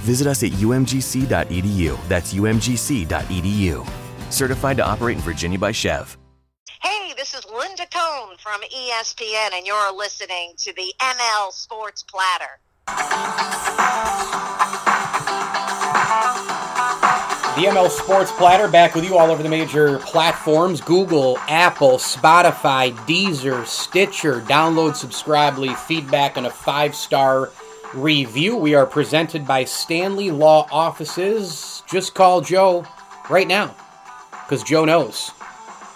Visit us at umgc.edu. That's umgc.edu. Certified to operate in Virginia by SCHEV. Hey, this is Linda Cohn from ESPN, and you're listening to the ML Sports Platter. The ML Sports Platter back with you all over the major platforms Google, Apple, Spotify, Deezer, Stitcher. Download, subscribe, leave feedback, and a five star review. We are presented by Stanley Law Offices. Just call Joe right now because Joe knows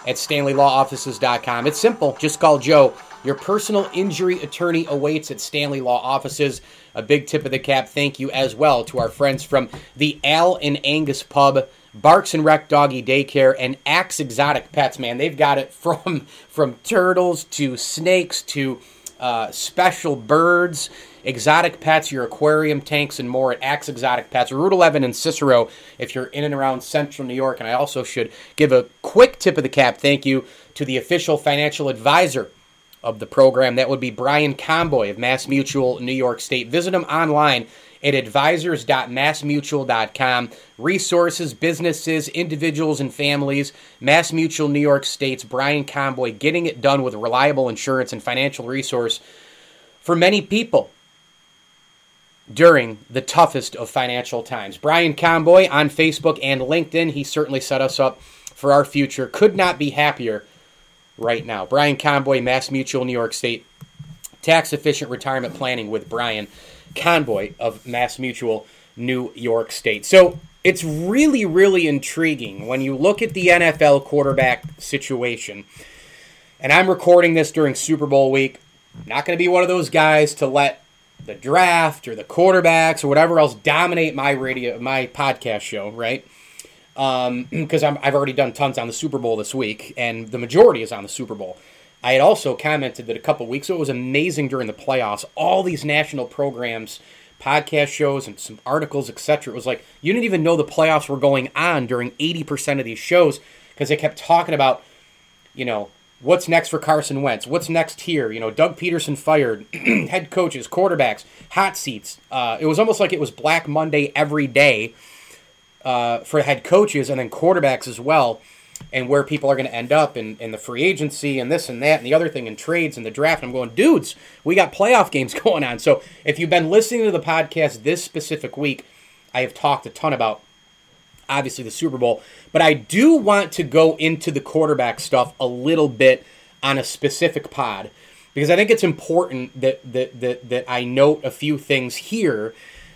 at StanleyLawOffices.com. It's simple. Just call Joe. Your personal injury attorney awaits at Stanley Law Offices. A big tip of the cap thank you as well to our friends from the Al and Angus Pub, Barks and Rec Doggy Daycare, and Axe Exotic Pets. Man, they've got it from from turtles to snakes to uh, special birds, exotic pets, your aquarium tanks, and more at Axe Exotic Pets, Route 11 and Cicero. If you're in and around Central New York, and I also should give a quick tip of the cap thank you to the official financial advisor of the program. That would be Brian Conboy of Mass Mutual New York State. Visit him online at advisors.massmutual.com. Resources, businesses, individuals, and families. Mass Mutual New York State's Brian Conboy getting it done with reliable insurance and financial resource for many people during the toughest of financial times. Brian Conboy on Facebook and LinkedIn. He certainly set us up for our future. Could not be happier right now. Brian Conboy, Mass Mutual, New York State. Tax efficient retirement planning with Brian Conboy of Mass Mutual, New York State. So it's really, really intriguing when you look at the NFL quarterback situation. And I'm recording this during Super Bowl week. Not going to be one of those guys to let the draft or the quarterbacks or whatever else dominate my radio, my podcast show, right? because um, I've already done tons on the Super Bowl this week, and the majority is on the Super Bowl. I had also commented that a couple weeks ago it was amazing during the playoffs. All these national programs, podcast shows, and some articles, etc. It was like you didn't even know the playoffs were going on during 80% of these shows because they kept talking about, you know, what's next for Carson Wentz, what's next here. You know, Doug Pederson fired, head coaches, quarterbacks, hot seats. Uh, it was almost like it was Black Monday every day uh, for head coaches and then quarterbacks as well, and where people are going to end up in, in the free agency and this and that and the other thing in trades and the draft. And I'm going, dudes, we got playoff games going on. So if you've been listening to the podcast this specific week, I have talked a ton about obviously the Super Bowl, but I do want to go into the quarterback stuff a little bit on a specific pod because I think it's important that that that, that I note a few things here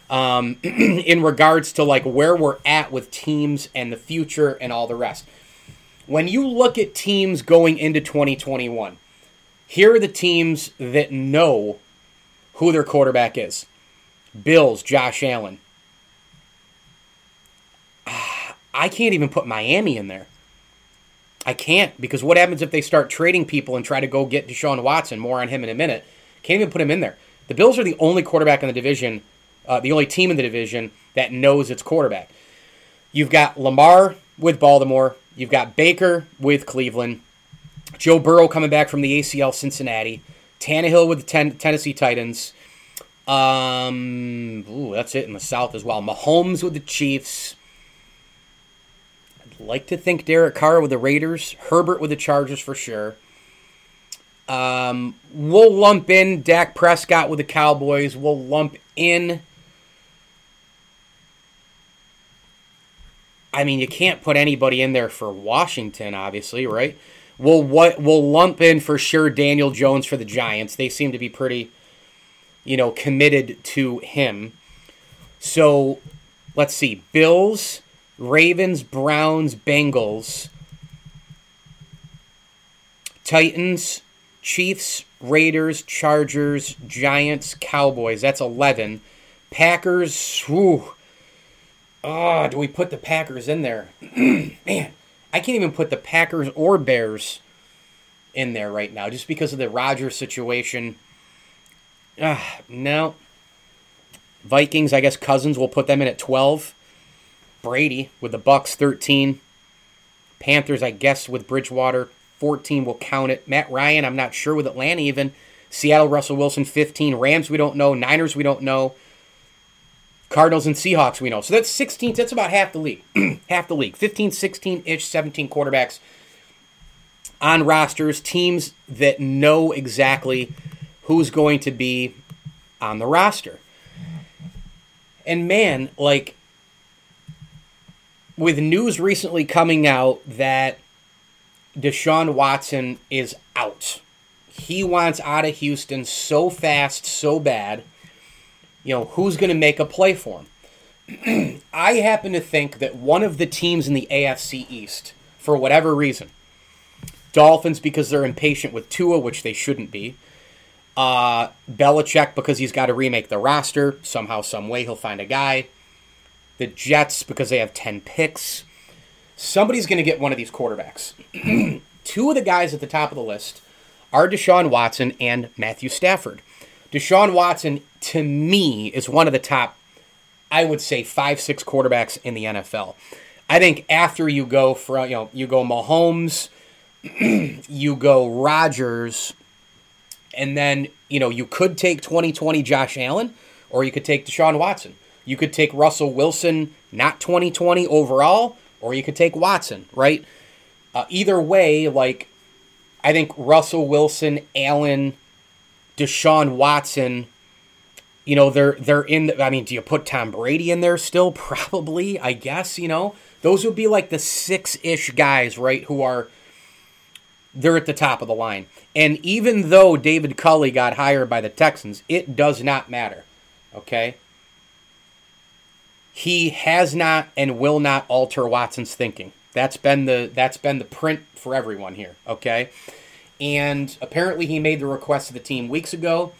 um, in regards to like where we're at with teams and the future and all the rest. When you look at teams going into 2021, here are the teams that know who their quarterback is. Bills, Josh Allen. I can't even put Miami in there. I can't because what happens if they start trading people and try to go get Deshaun Watson? More on him in a minute. Can't even put him in there. The Bills are the only quarterback in the division uh, the only team in the division that knows its quarterback. You've got Lamar with Baltimore. You've got Baker with Cleveland. Joe Burrow coming back from the ACL Cincinnati. Tannehill with the ten- Tennessee Titans. Um, ooh, that's it in the South as well. Mahomes with the Chiefs. I'd like to think Derek Carr with the Raiders. Herbert with the Chargers for sure. Um, we'll lump in Dak Prescott with the Cowboys. We'll lump in I mean, you can't put anybody in there for Washington, obviously, right? We'll what we'll lump in for sure Daniel Jones for the Giants. They seem to be pretty, you know, committed to him. So let's see. Bills, Ravens, Browns, Bengals, Titans, Chiefs, Raiders, Chargers, Giants, Cowboys. That's 11. Packers, whew. Oh, do we put the Packers in there? Man, I can't even put the Packers or Bears in there right now just because of the Rodgers situation. Ah, no. Vikings, I guess Cousins will put them in at 12. Brady with the Bucs 13. Panthers, I guess, with Bridgewater 14 will count it. Matt Ryan, I'm not sure with Atlanta even. Seattle, Russell Wilson 15. Rams, we don't know. Niners, we don't know. Cardinals and Seahawks, we know. So that's 16. That's about half the league. half the league. 15, 16 ish, 17 quarterbacks on rosters. Teams that know exactly who's going to be on the roster. And man, like, with news recently coming out that Deshaun Watson is out. He wants out of Houston so fast, so bad. You know, who's going to make a play for him? I happen to think that one of the teams in the AFC East, for whatever reason, Dolphins because they're impatient with Tua, which they shouldn't be. Uh, Belichick because he's got to remake the roster somehow, some way. He'll find a guy. The Jets because they have ten picks somebody's going to get one of these quarterbacks. Two of the guys at the top of the list are Deshaun Watson and Matthew Stafford. Deshaun Watson, to me, is one of the top, I would say, five, six quarterbacks in the NFL. I think after you go for you know, you go Mahomes, you go Rodgers, and then, you know, you could take 2020 Josh Allen, or you could take Deshaun Watson. You could take Russell Wilson, not 2020 overall, or you could take Watson, right? Uh, either way, like I think Russell Wilson, Allen, Deshaun Watson, you know, they're they're in. The, I mean, do you put Tom Brady in there still? Probably, I guess. You know, those would be like the six ish guys, right? Who are they're at the top of the line. And even though David Culley got hired by the Texans, it does not matter. Okay? he has not and will not alter Watson's thinking. That's been the that's been the print for everyone here, okay? And apparently he made the request to the team weeks ago.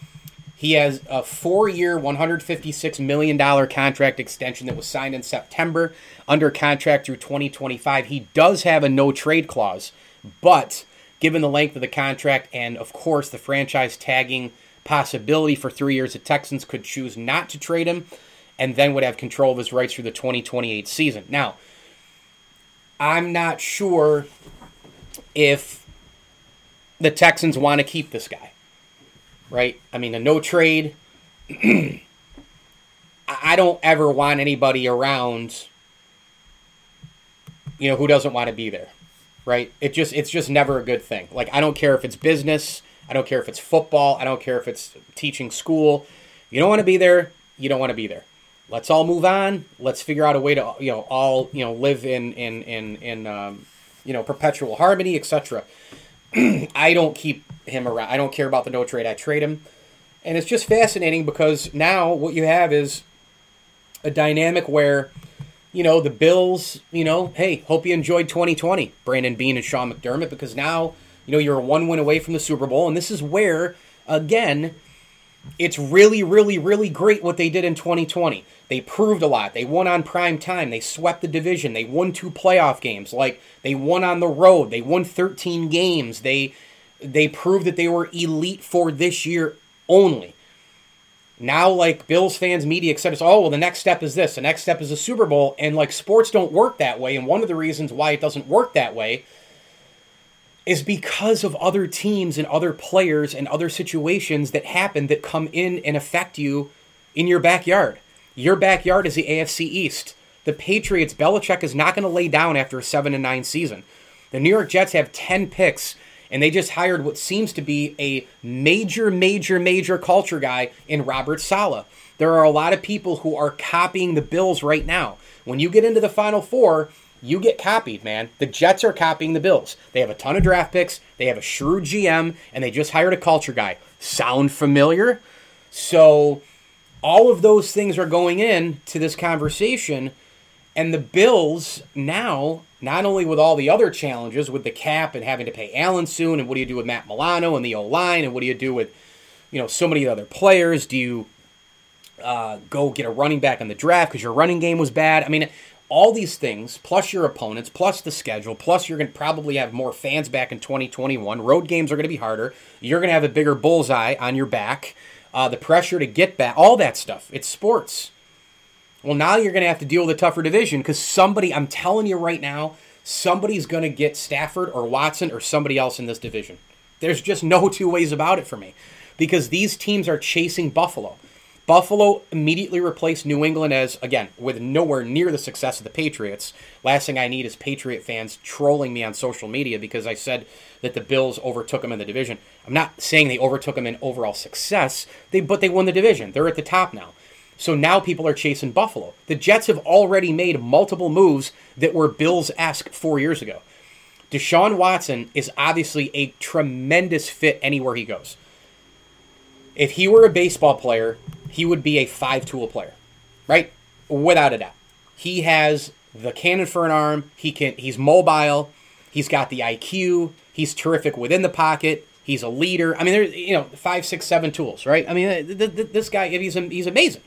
He has a 4-year, 156 million dollar contract extension that was signed in September under contract through 2025. He does have a no trade clause, but given the length of the contract and of course the franchise tagging possibility for 3 years the Texans could choose not to trade him and then would have control of his rights through the 2028 season. Now, I'm not sure if the Texans want to keep this guy. Right? I mean, a no trade. I don't ever want anybody around you know who doesn't want to be there. Right? It just it's just never a good thing. Like I don't care if it's business, I don't care if it's football, I don't care if it's teaching school. You don't want to be there, you don't want to be there let's all move on. Let's figure out a way to you know all you know live in in in in um, you know perpetual harmony, etc. I don't keep him around. I don't care about the no trade. I trade him, and it's just fascinating because now what you have is a dynamic where you know the Bills. You know, hey, hope you enjoyed 2020, Brandon Beane and Sean McDermott, because now you know you're one win away from the Super Bowl, and this is where again it's really, really, really great what they did in 2020. They proved a lot. They won on prime time. They swept the division. They won two playoff games. Like they won on the road. They won 13 games. They they proved that they were elite for this year only. Now, like Bills fans, media, etc. Oh, well, the next step is this. The next step is a Super Bowl, and like sports don't work that way. And one of the reasons why it doesn't work that way is because of other teams and other players and other situations that happen that come in and affect you in your backyard. Your backyard is the AFC East. The Patriots, Belichick is not going to lay down after a 7 and 9 season. The New York Jets have 10 picks, and they just hired what seems to be a major, major, major culture guy in Robert Saleh. There are a lot of people who are copying the Bills right now. When you get into the Final Four, you get copied, man. The Jets are copying the Bills. They have a ton of draft picks, they have a shrewd GM, and they just hired a culture guy. Sound familiar? So all of those things are going in to this conversation and the Bills now, not only with all the other challenges with the cap and having to pay Allen soon, and what do you do with Matt Milano and the O line, and what do you do with, you know, so many other players? Do you uh, go get a running back in the draft because your running game was bad? I mean, all these things, plus your opponents, plus the schedule, plus you're going to probably have more fans back in 2021. Road games are going to be harder. You're going to have a bigger bullseye on your back. Uh, the pressure to get back, all that stuff. It's sports. Well, now you're going to have to deal with a tougher division because somebody, I'm telling you right now, somebody's going to get Stafford or Watson or somebody else in this division. There's just no two ways about it for me because these teams are chasing Buffalo. Buffalo immediately replaced New England as, again, with nowhere near the success of the Patriots. Last thing I need is Patriot fans trolling me on social media because I said that the Bills overtook them in the division. I'm not saying they overtook them in overall success, they, but they won the division. They're at the top now. So now people are chasing Buffalo. The Jets have already made multiple moves that were Bills esque four years ago. Deshaun Watson is obviously a tremendous fit anywhere he goes. If he were a baseball player, he would be a five tool player, right? Without a doubt. He has the cannon for an arm. He can. He's mobile. He's got the IQ. He's terrific within the pocket. He's a leader. I mean, there's you know five, six, seven tools, right? I mean, th- th- this guy, he's he's amazing.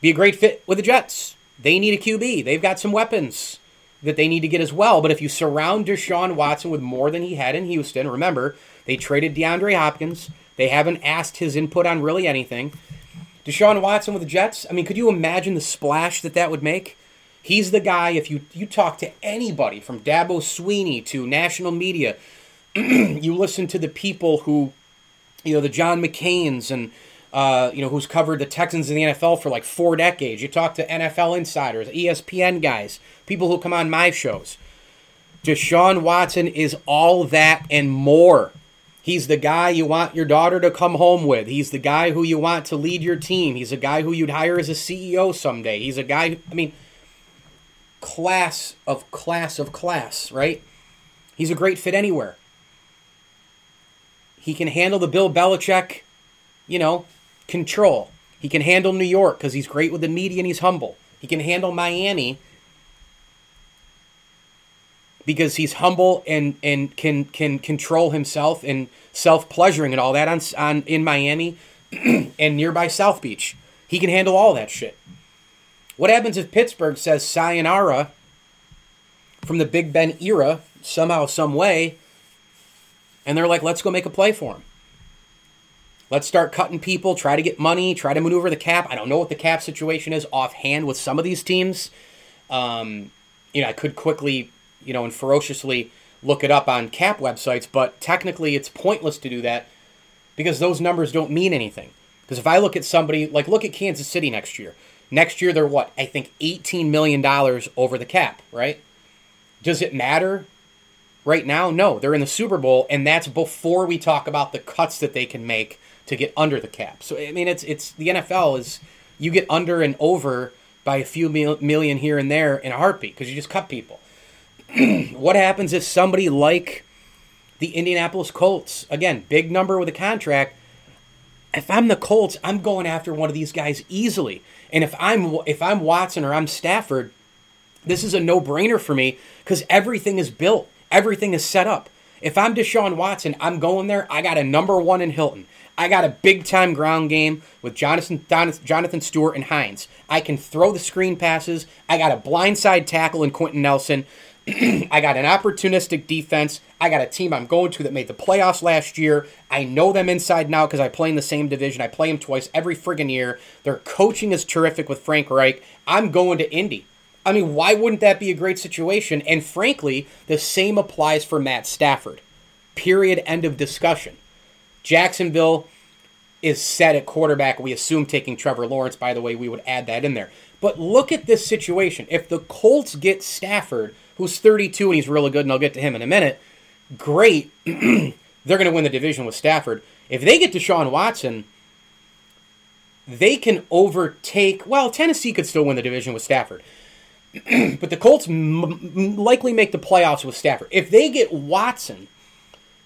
Be a great fit with the Jets. They need a QB. They've got some weapons that they need to get as well. But if you surround Deshaun Watson with more than he had in Houston, remember, they traded DeAndre Hopkins. They haven't asked his input on really anything. Deshaun Watson with the Jets, I mean, could you imagine the splash that that would make? He's the guy, if you, you talk to anybody from Dabo Swinney to national media, you listen to the people who, you know, the John McClains and uh, you know, who's covered the Texans in the NFL for like four decades. You talk to NFL insiders, ESPN guys, people who come on my shows. Deshaun Watson is all that and more. He's the guy you want your daughter to come home with. He's the guy who you want to lead your team. He's a guy who you'd hire as a CEO someday. He's a guy, I mean, class of class of class, right? He's a great fit anywhere. He can handle the Bill Belichick, you know, control. He can handle New York because he's great with the media and he's humble. He can handle Miami because he's humble and, and can can control himself and self pleasuring and all that on, on in Miami and nearby South Beach. He can handle all that shit. What happens if Pittsburgh says sayonara from the Big Ben era somehow, some way, and they're like, let's go make a play for him? Let's start cutting people, try to get money, try to maneuver the cap. I don't know what the cap situation is offhand with some of these teams. Um, you know, I could quickly, you know, and ferociously look it up on cap websites, but technically it's pointless to do that because those numbers don't mean anything. Because if I look at somebody, like look at Kansas City next year. Next year they're what? I think $18 million over the cap, right? Does it matter right now? No, they're in the Super Bowl, and that's before we talk about the cuts that they can make to get under the cap. So I mean, it's it's the NFL is you get under and over by a few mil- million here and there in a heartbeat because you just cut people. what happens if somebody like the Indianapolis Colts, again, big number with a contract, if I'm the Colts, I'm going after one of these guys easily. And if I'm if I'm Watson or I'm Stafford, this is a no-brainer for me because everything is built, everything is set up. If I'm Deshaun Watson, I'm going there. I got a number one in Hilton. I got a big time ground game with Jonathan Jonathan Stewart and Hines. I can throw the screen passes. I got a blindside tackle in Quenton Nelson. I got an opportunistic defense. I got a team I'm going to that made the playoffs last year. I know them inside now because I play in the same division. I play them twice every friggin' year. Their coaching is terrific with Frank Reich. I'm going to Indy. I mean, why wouldn't that be a great situation? And frankly, the same applies for Matt Stafford. Period. End of discussion. Jacksonville is set at quarterback. We assume taking Trevor Lawrence, by the way, we would add that in there. But look at this situation. If the Colts get Stafford, who's 32 and he's really good, and I'll get to him in a minute, great. They're going to win the division with Stafford. If they get Deshaun Watson, they can overtake. Well, Tennessee could still win the division with Stafford. but the Colts m- likely make the playoffs with Stafford. If they get Watson,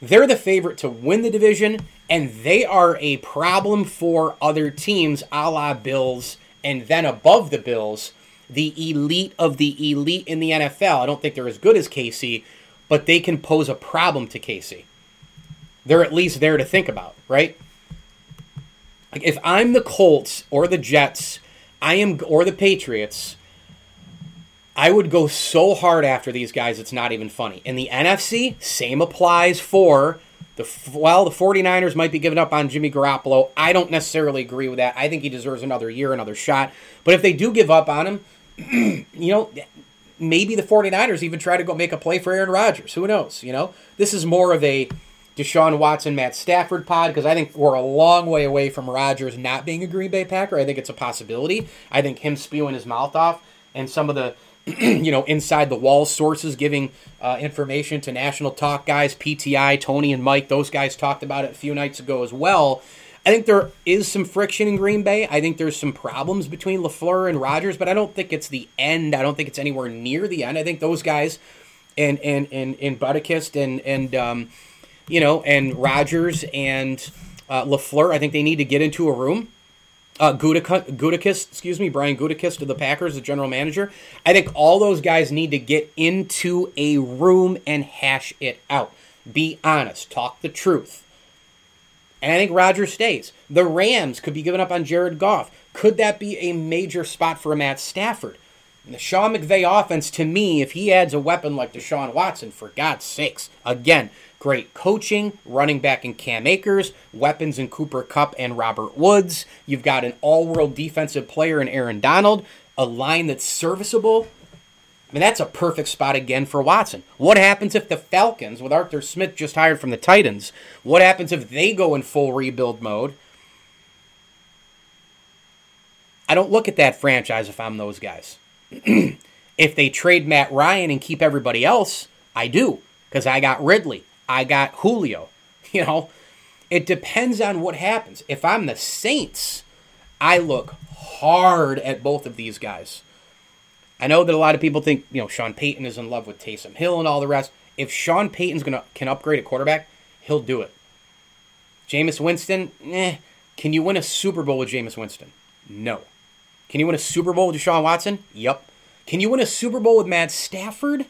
they're the favorite to win the division, and they are a problem for other teams, a la Bills, and then above the Bills, the elite of the elite in the NFL. I don't think they're as good as KC, but they can pose a problem to KC. They're at least there to think about, right? Like if I'm the Colts or the Jets, I am or the Patriots, I would go so hard after these guys it's not even funny. In the NFC, same applies for the well, the 49ers might be giving up on Jimmy Garoppolo. I don't necessarily agree with that. I think he deserves another year, another shot. But if they do give up on him, you know, maybe the 49ers even try to go make a play for Aaron Rodgers. Who knows, you know? This is more of a Deshaun Watson, Matt Stafford pod because I think we're a long way away from Rodgers not being a Green Bay Packer. I think it's a possibility. I think him spewing his mouth off and some of the you know inside the wall sources giving uh, information to national talk guys, PTI, Tony and Mike. Those guys talked about it a few nights ago as well. I think there is some friction in Green Bay. I think there's some problems between LaFleur and Rodgers, but I don't think it's the end. I don't think it's anywhere near the end. I think those guys and and and and Budakist and and um, you know and Rodgers and uh, LaFleur. I think they need to get into a room. Uh, Gutekunst, excuse me, Brian Gutekunst of the Packers, the general manager. I think all those guys need to get into a room and hash it out. Be honest, talk the truth. And I think Rodgers stays. The Rams could be giving up on Jared Goff. Could that be a major spot for Matt Stafford? And the Sean McVay offense, to me, if he adds a weapon like Deshaun Watson, for God's sakes, again, great coaching, running back in Cam Akers, weapons in Cooper Kupp and Robert Woods. You've got an all world defensive player in Aaron Donald, a line that's serviceable. I mean, that's a perfect spot again for Watson. What happens if the Falcons, with Arthur Smith just hired from the Titans, what happens if they go in full rebuild mode? I don't look at that franchise if I'm those guys. if they trade Matt Ryan and keep everybody else, I do, because I got Ridley, I got Julio. You know, it depends on what happens. If I'm the Saints, I look hard at both of these guys. I know that a lot of people think, you know, Sean Payton is in love with Taysom Hill and all the rest. If Sean Payton's gonna can upgrade a quarterback, he'll do it. Jameis Winston, eh. Can you win a Super Bowl with Jameis Winston? No. Can you win a Super Bowl with Deshaun Watson? Yup. Can you win a Super Bowl with Matt Stafford?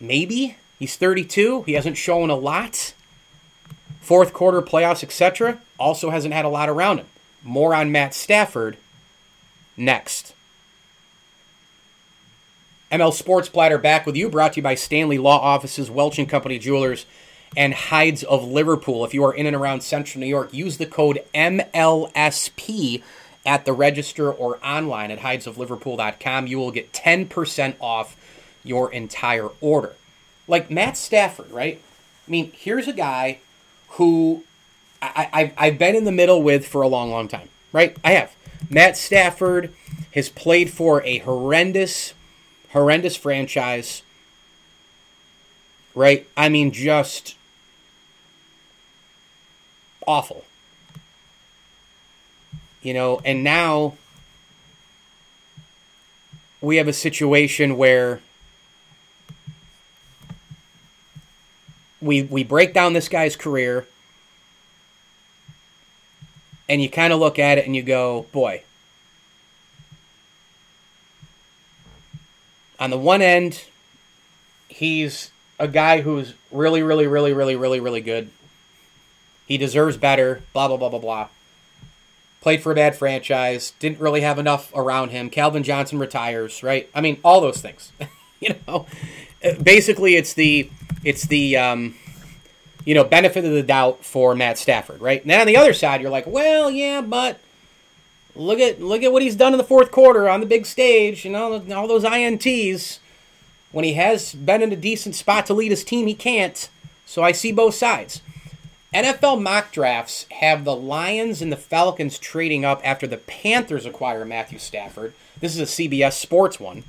Maybe. He's 32. He hasn't shown a lot. Fourth quarter playoffs, etc. Also hasn't had a lot around him. More on Matt Stafford next. ML Sports Platter back with you, brought to you by Stanley Law Offices, Welch and Company Jewelers, and Hides of Liverpool. If you are in and around Central New York, use the code MLSP at the register or online at hidesofliverpool.com. You will get 10% off your entire order. Like Matt Stafford, right? I mean, here's a guy who I, I've been in the middle with for a long, long time, right? I have. Matt Stafford has played for a horrendous, horrendous franchise, right? I mean, just awful. You know, and now we have a situation where we we break down this guy's career and you kind of look at it and you go, boy. On the one end, he's a guy who's really, really, really, really, really, really good. He deserves better, blah, blah, blah, blah, blah. Played for a bad franchise, didn't really have enough around him. Calvin Johnson retires, right? I mean, all those things. you know, basically, it's the it's the um, you know benefit of the doubt for Matt Stafford, right? And then on the other side, you're like, well, yeah, but look at look at what he's done in the fourth quarter on the big stage. You know, all those ints. When he has been in a decent spot to lead his team, he can't. So I see both sides. NFL mock drafts have the Lions and the Falcons trading up after the Panthers acquire Matthew Stafford. This is a CBS Sports one.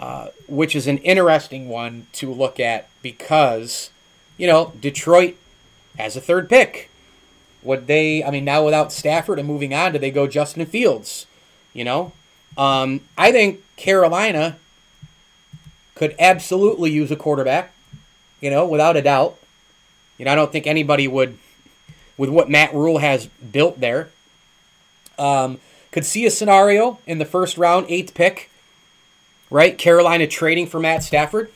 Uh, which is an interesting one to look at because, you know, Detroit has a third pick. Would they, I mean, now without Stafford and moving on, do they go Justin Fields? You know, um, I think Carolina could absolutely use a quarterback. You know, without a doubt. You know, I don't think anybody would, with what Matt Rhule has built there, um, could see a scenario in the first round, eighth pick, right? Carolina trading for Matt Stafford.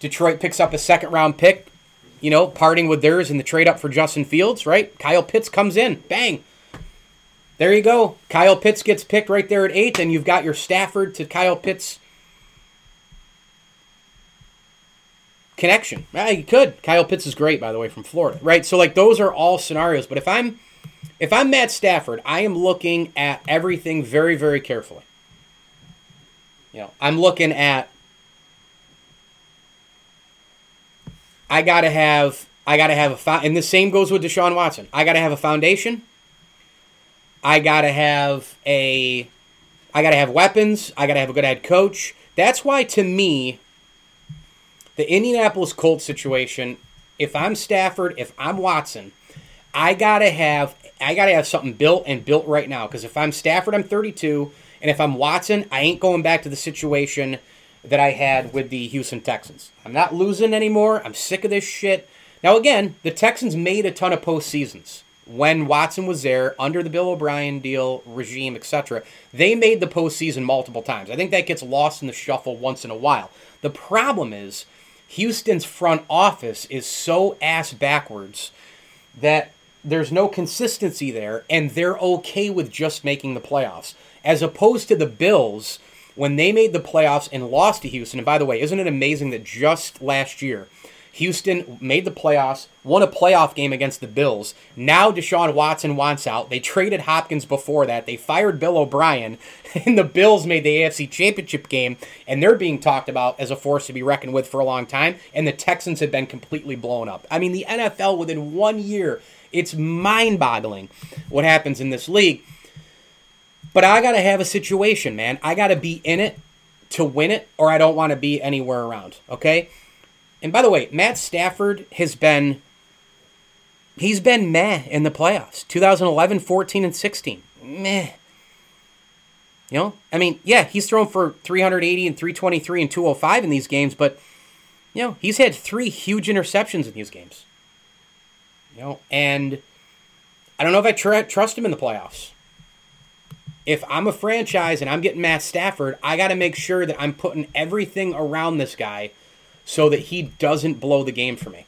Detroit picks up a second round pick, you know, parting with theirs in the trade up for Justin Fields, right? Kyle Pitts comes in, bang. There you go. Kyle Pitts gets picked right there at eight, and you've got your Stafford to Kyle Pitts connection. Yeah, you could. Kyle Pitts is great, by the way, from Florida, right? So like those are all scenarios. But if I'm if I'm Matt Stafford, I am looking at everything very, very carefully. You know, I'm looking at I gotta have I gotta have a fo- and the same goes with Deshaun Watson. I gotta have a foundation. I gotta have a I gotta have weapons. I gotta have a good head coach. That's why to me, the Indianapolis Colts situation, if I'm Stafford, if I'm Watson, I gotta have I gotta have something built and built right now. Because if I'm Stafford, I'm 32, and if I'm Watson, I ain't going back to the situation that I had with the Houston Texans. I'm not losing anymore. I'm sick of this shit. Now again, the Texans made a ton of postseasons when Watson was there under the Bill O'Brien deal regime, etc. They made the postseason multiple times. I think that gets lost in the shuffle once in a while. The problem is Houston's front office is so ass backwards that there's no consistency there, and they're okay with just making the playoffs. As opposed to the Bills, when they made the playoffs and lost to Houston, and by the way, isn't it amazing that just last year, Houston made the playoffs, won a playoff game against the Bills. Now Deshaun Watson wants out. They traded Hopkins before that. They fired Bill O'Brien, and the Bills made the AFC Championship game, and they're being talked about as a force to be reckoned with for a long time. And the Texans have been completely blown up. I mean, the NFL within one year, it's mind boggling what happens in this league. But I got to have a situation, man. I got to be in it to win it, or I don't want to be anywhere around, okay? And by the way, Matt Stafford has been he's been meh in the playoffs. 2011, 14 and 16. Meh. You know? I mean, yeah, he's thrown for 380 and 323 and 205 in these games, but you know, he's had three huge interceptions in these games. You know, and I don't know if I tr- trust him in the playoffs. If I'm a franchise and I'm getting Matt Stafford, I got to make sure that I'm putting everything around this guy – so that he doesn't blow the game for me.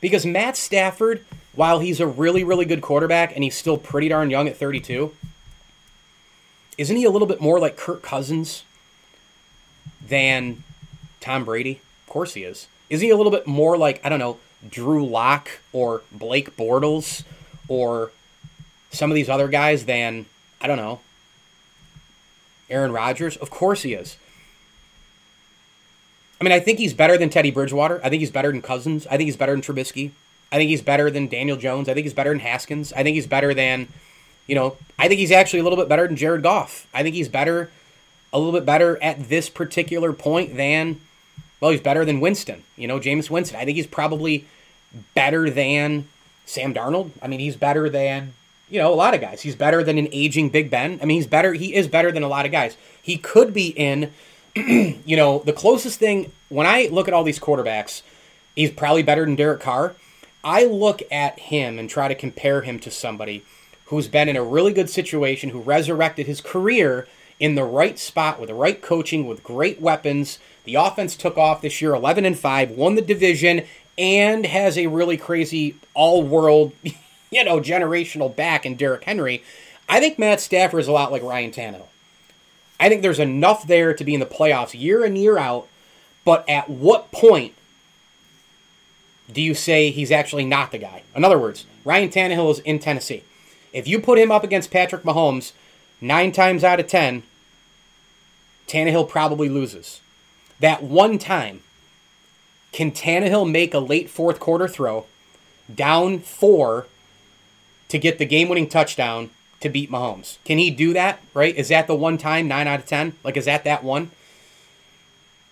Because Matt Stafford, while he's a really, really good quarterback and he's still pretty darn young at 32, isn't he a little bit more like Kirk Cousins than Tom Brady? Of course he is. Is he a little bit more like, I don't know, Drew Lock or Blake Bortles or some of these other guys than, I don't know, Aaron Rodgers? Of course he is. I mean, I think he's better than Teddy Bridgewater. I think he's better than Cousins. I think he's better than Trubisky. I think he's better than Daniel Jones. I think he's better than Haskins. I think he's better than, you know, I think he's actually a little bit better than Jared Goff. I think he's better, a little bit better at this particular point than, well, he's better than Winston. You know, Jameis Winston. I think he's probably better than Sam Darnold. I mean, he's better than, you know, a lot of guys. He's better than an aging Big Ben. I mean, he's better. He is better than a lot of guys. He could be in you know, the closest thing when I look at all these quarterbacks, he's probably better than Derek Carr. I look at him and try to compare him to somebody who's been in a really good situation, who resurrected his career in the right spot with the right coaching, with great weapons. The offense took off this year, 11 and 5, won the division, and has a really crazy all-world, you know, generational back in Derrick Henry. I think Matt Stafford is a lot like Ryan Tannehill. I think there's enough there to be in the playoffs year in, year out. But at what point do you say he's actually not the guy? In other words, Ryan Tannehill is in Tennessee. If you put him up against Patrick Mahomes, nine times out of ten, Tannehill probably loses. That one time, can Tannehill make a late fourth quarter throw, down four, to get the game winning touchdown to beat Mahomes. Can he do that? Right? Is that the one time nine out of ten? Like, is that that one?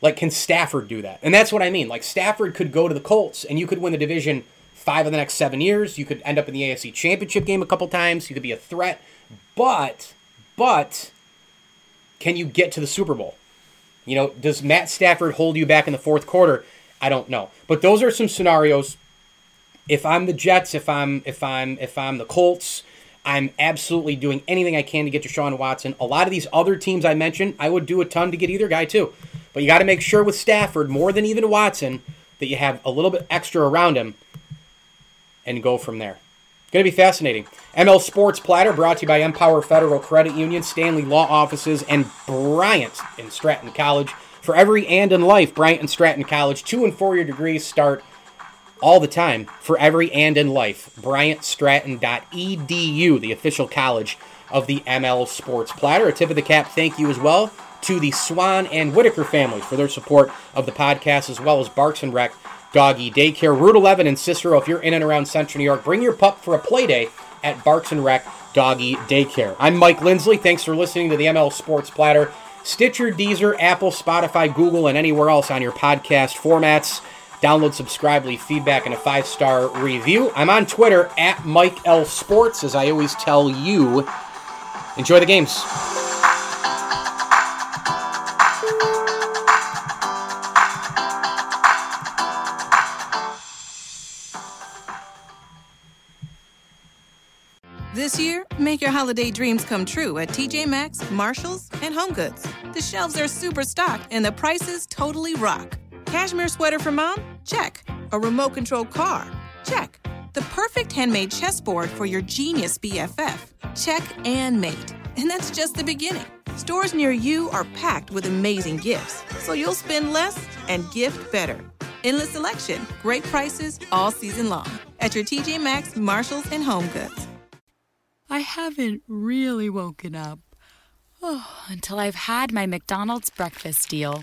Like, can Stafford do that? And that's what I mean. Like, Stafford could go to the Colts, and you could win the division five of the next seven years. You could end up in the AFC Championship game a couple times. You could be a threat, but, but, can you get to the Super Bowl? You know, does Matt Stafford hold you back in the fourth quarter? I don't know. But those are some scenarios. If I'm the Jets, if I'm if I'm if I'm the Colts, I'm absolutely doing anything I can to get to Deshaun Watson. A lot of these other teams I mentioned, I would do a ton to get either guy too. But you got to make sure with Stafford, more than even Watson, that you have a little bit extra around him and go from there. Going to be fascinating. ML Sports Platter brought to you by Empower Federal Credit Union, Stanley Law Offices, and Bryant in Stratton College. For every and in life, Bryant and Stratton College, two and four year degrees start all the time for every and in life. BryantStratton.edu, the official college of the ML Sports Platter. A tip of the cap thank you as well to the Swan and Whitaker families for their support of the podcast, as well as Barks and Rec Doggy Daycare. Route 11 in Cicero, if you're in and around Central New York, bring your pup for a play day at Barks and Rec Doggy Daycare. I'm Mike Lindsley. Thanks for listening to the ML Sports Platter. Stitcher, Deezer, Apple, Spotify, Google, and anywhere else on your podcast formats. Download, subscribe, leave feedback, and a five star review. I'm on Twitter at Mike L Sports, as I always tell you. Enjoy the games. This year, make your holiday dreams come true at TJ Maxx, Marshalls, and HomeGoods. The shelves are super stocked and the prices totally rock. Cashmere sweater for mom? Check. A remote control car? Check. The perfect handmade chessboard for your genius BFF? Check and mate. And that's just the beginning. Stores near you are packed with amazing gifts, so you'll spend less and gift better. Endless selection, great prices all season long at your TJ Maxx, Marshalls, and HomeGoods. I haven't really woken up oh, until I've had my McDonald's breakfast deal.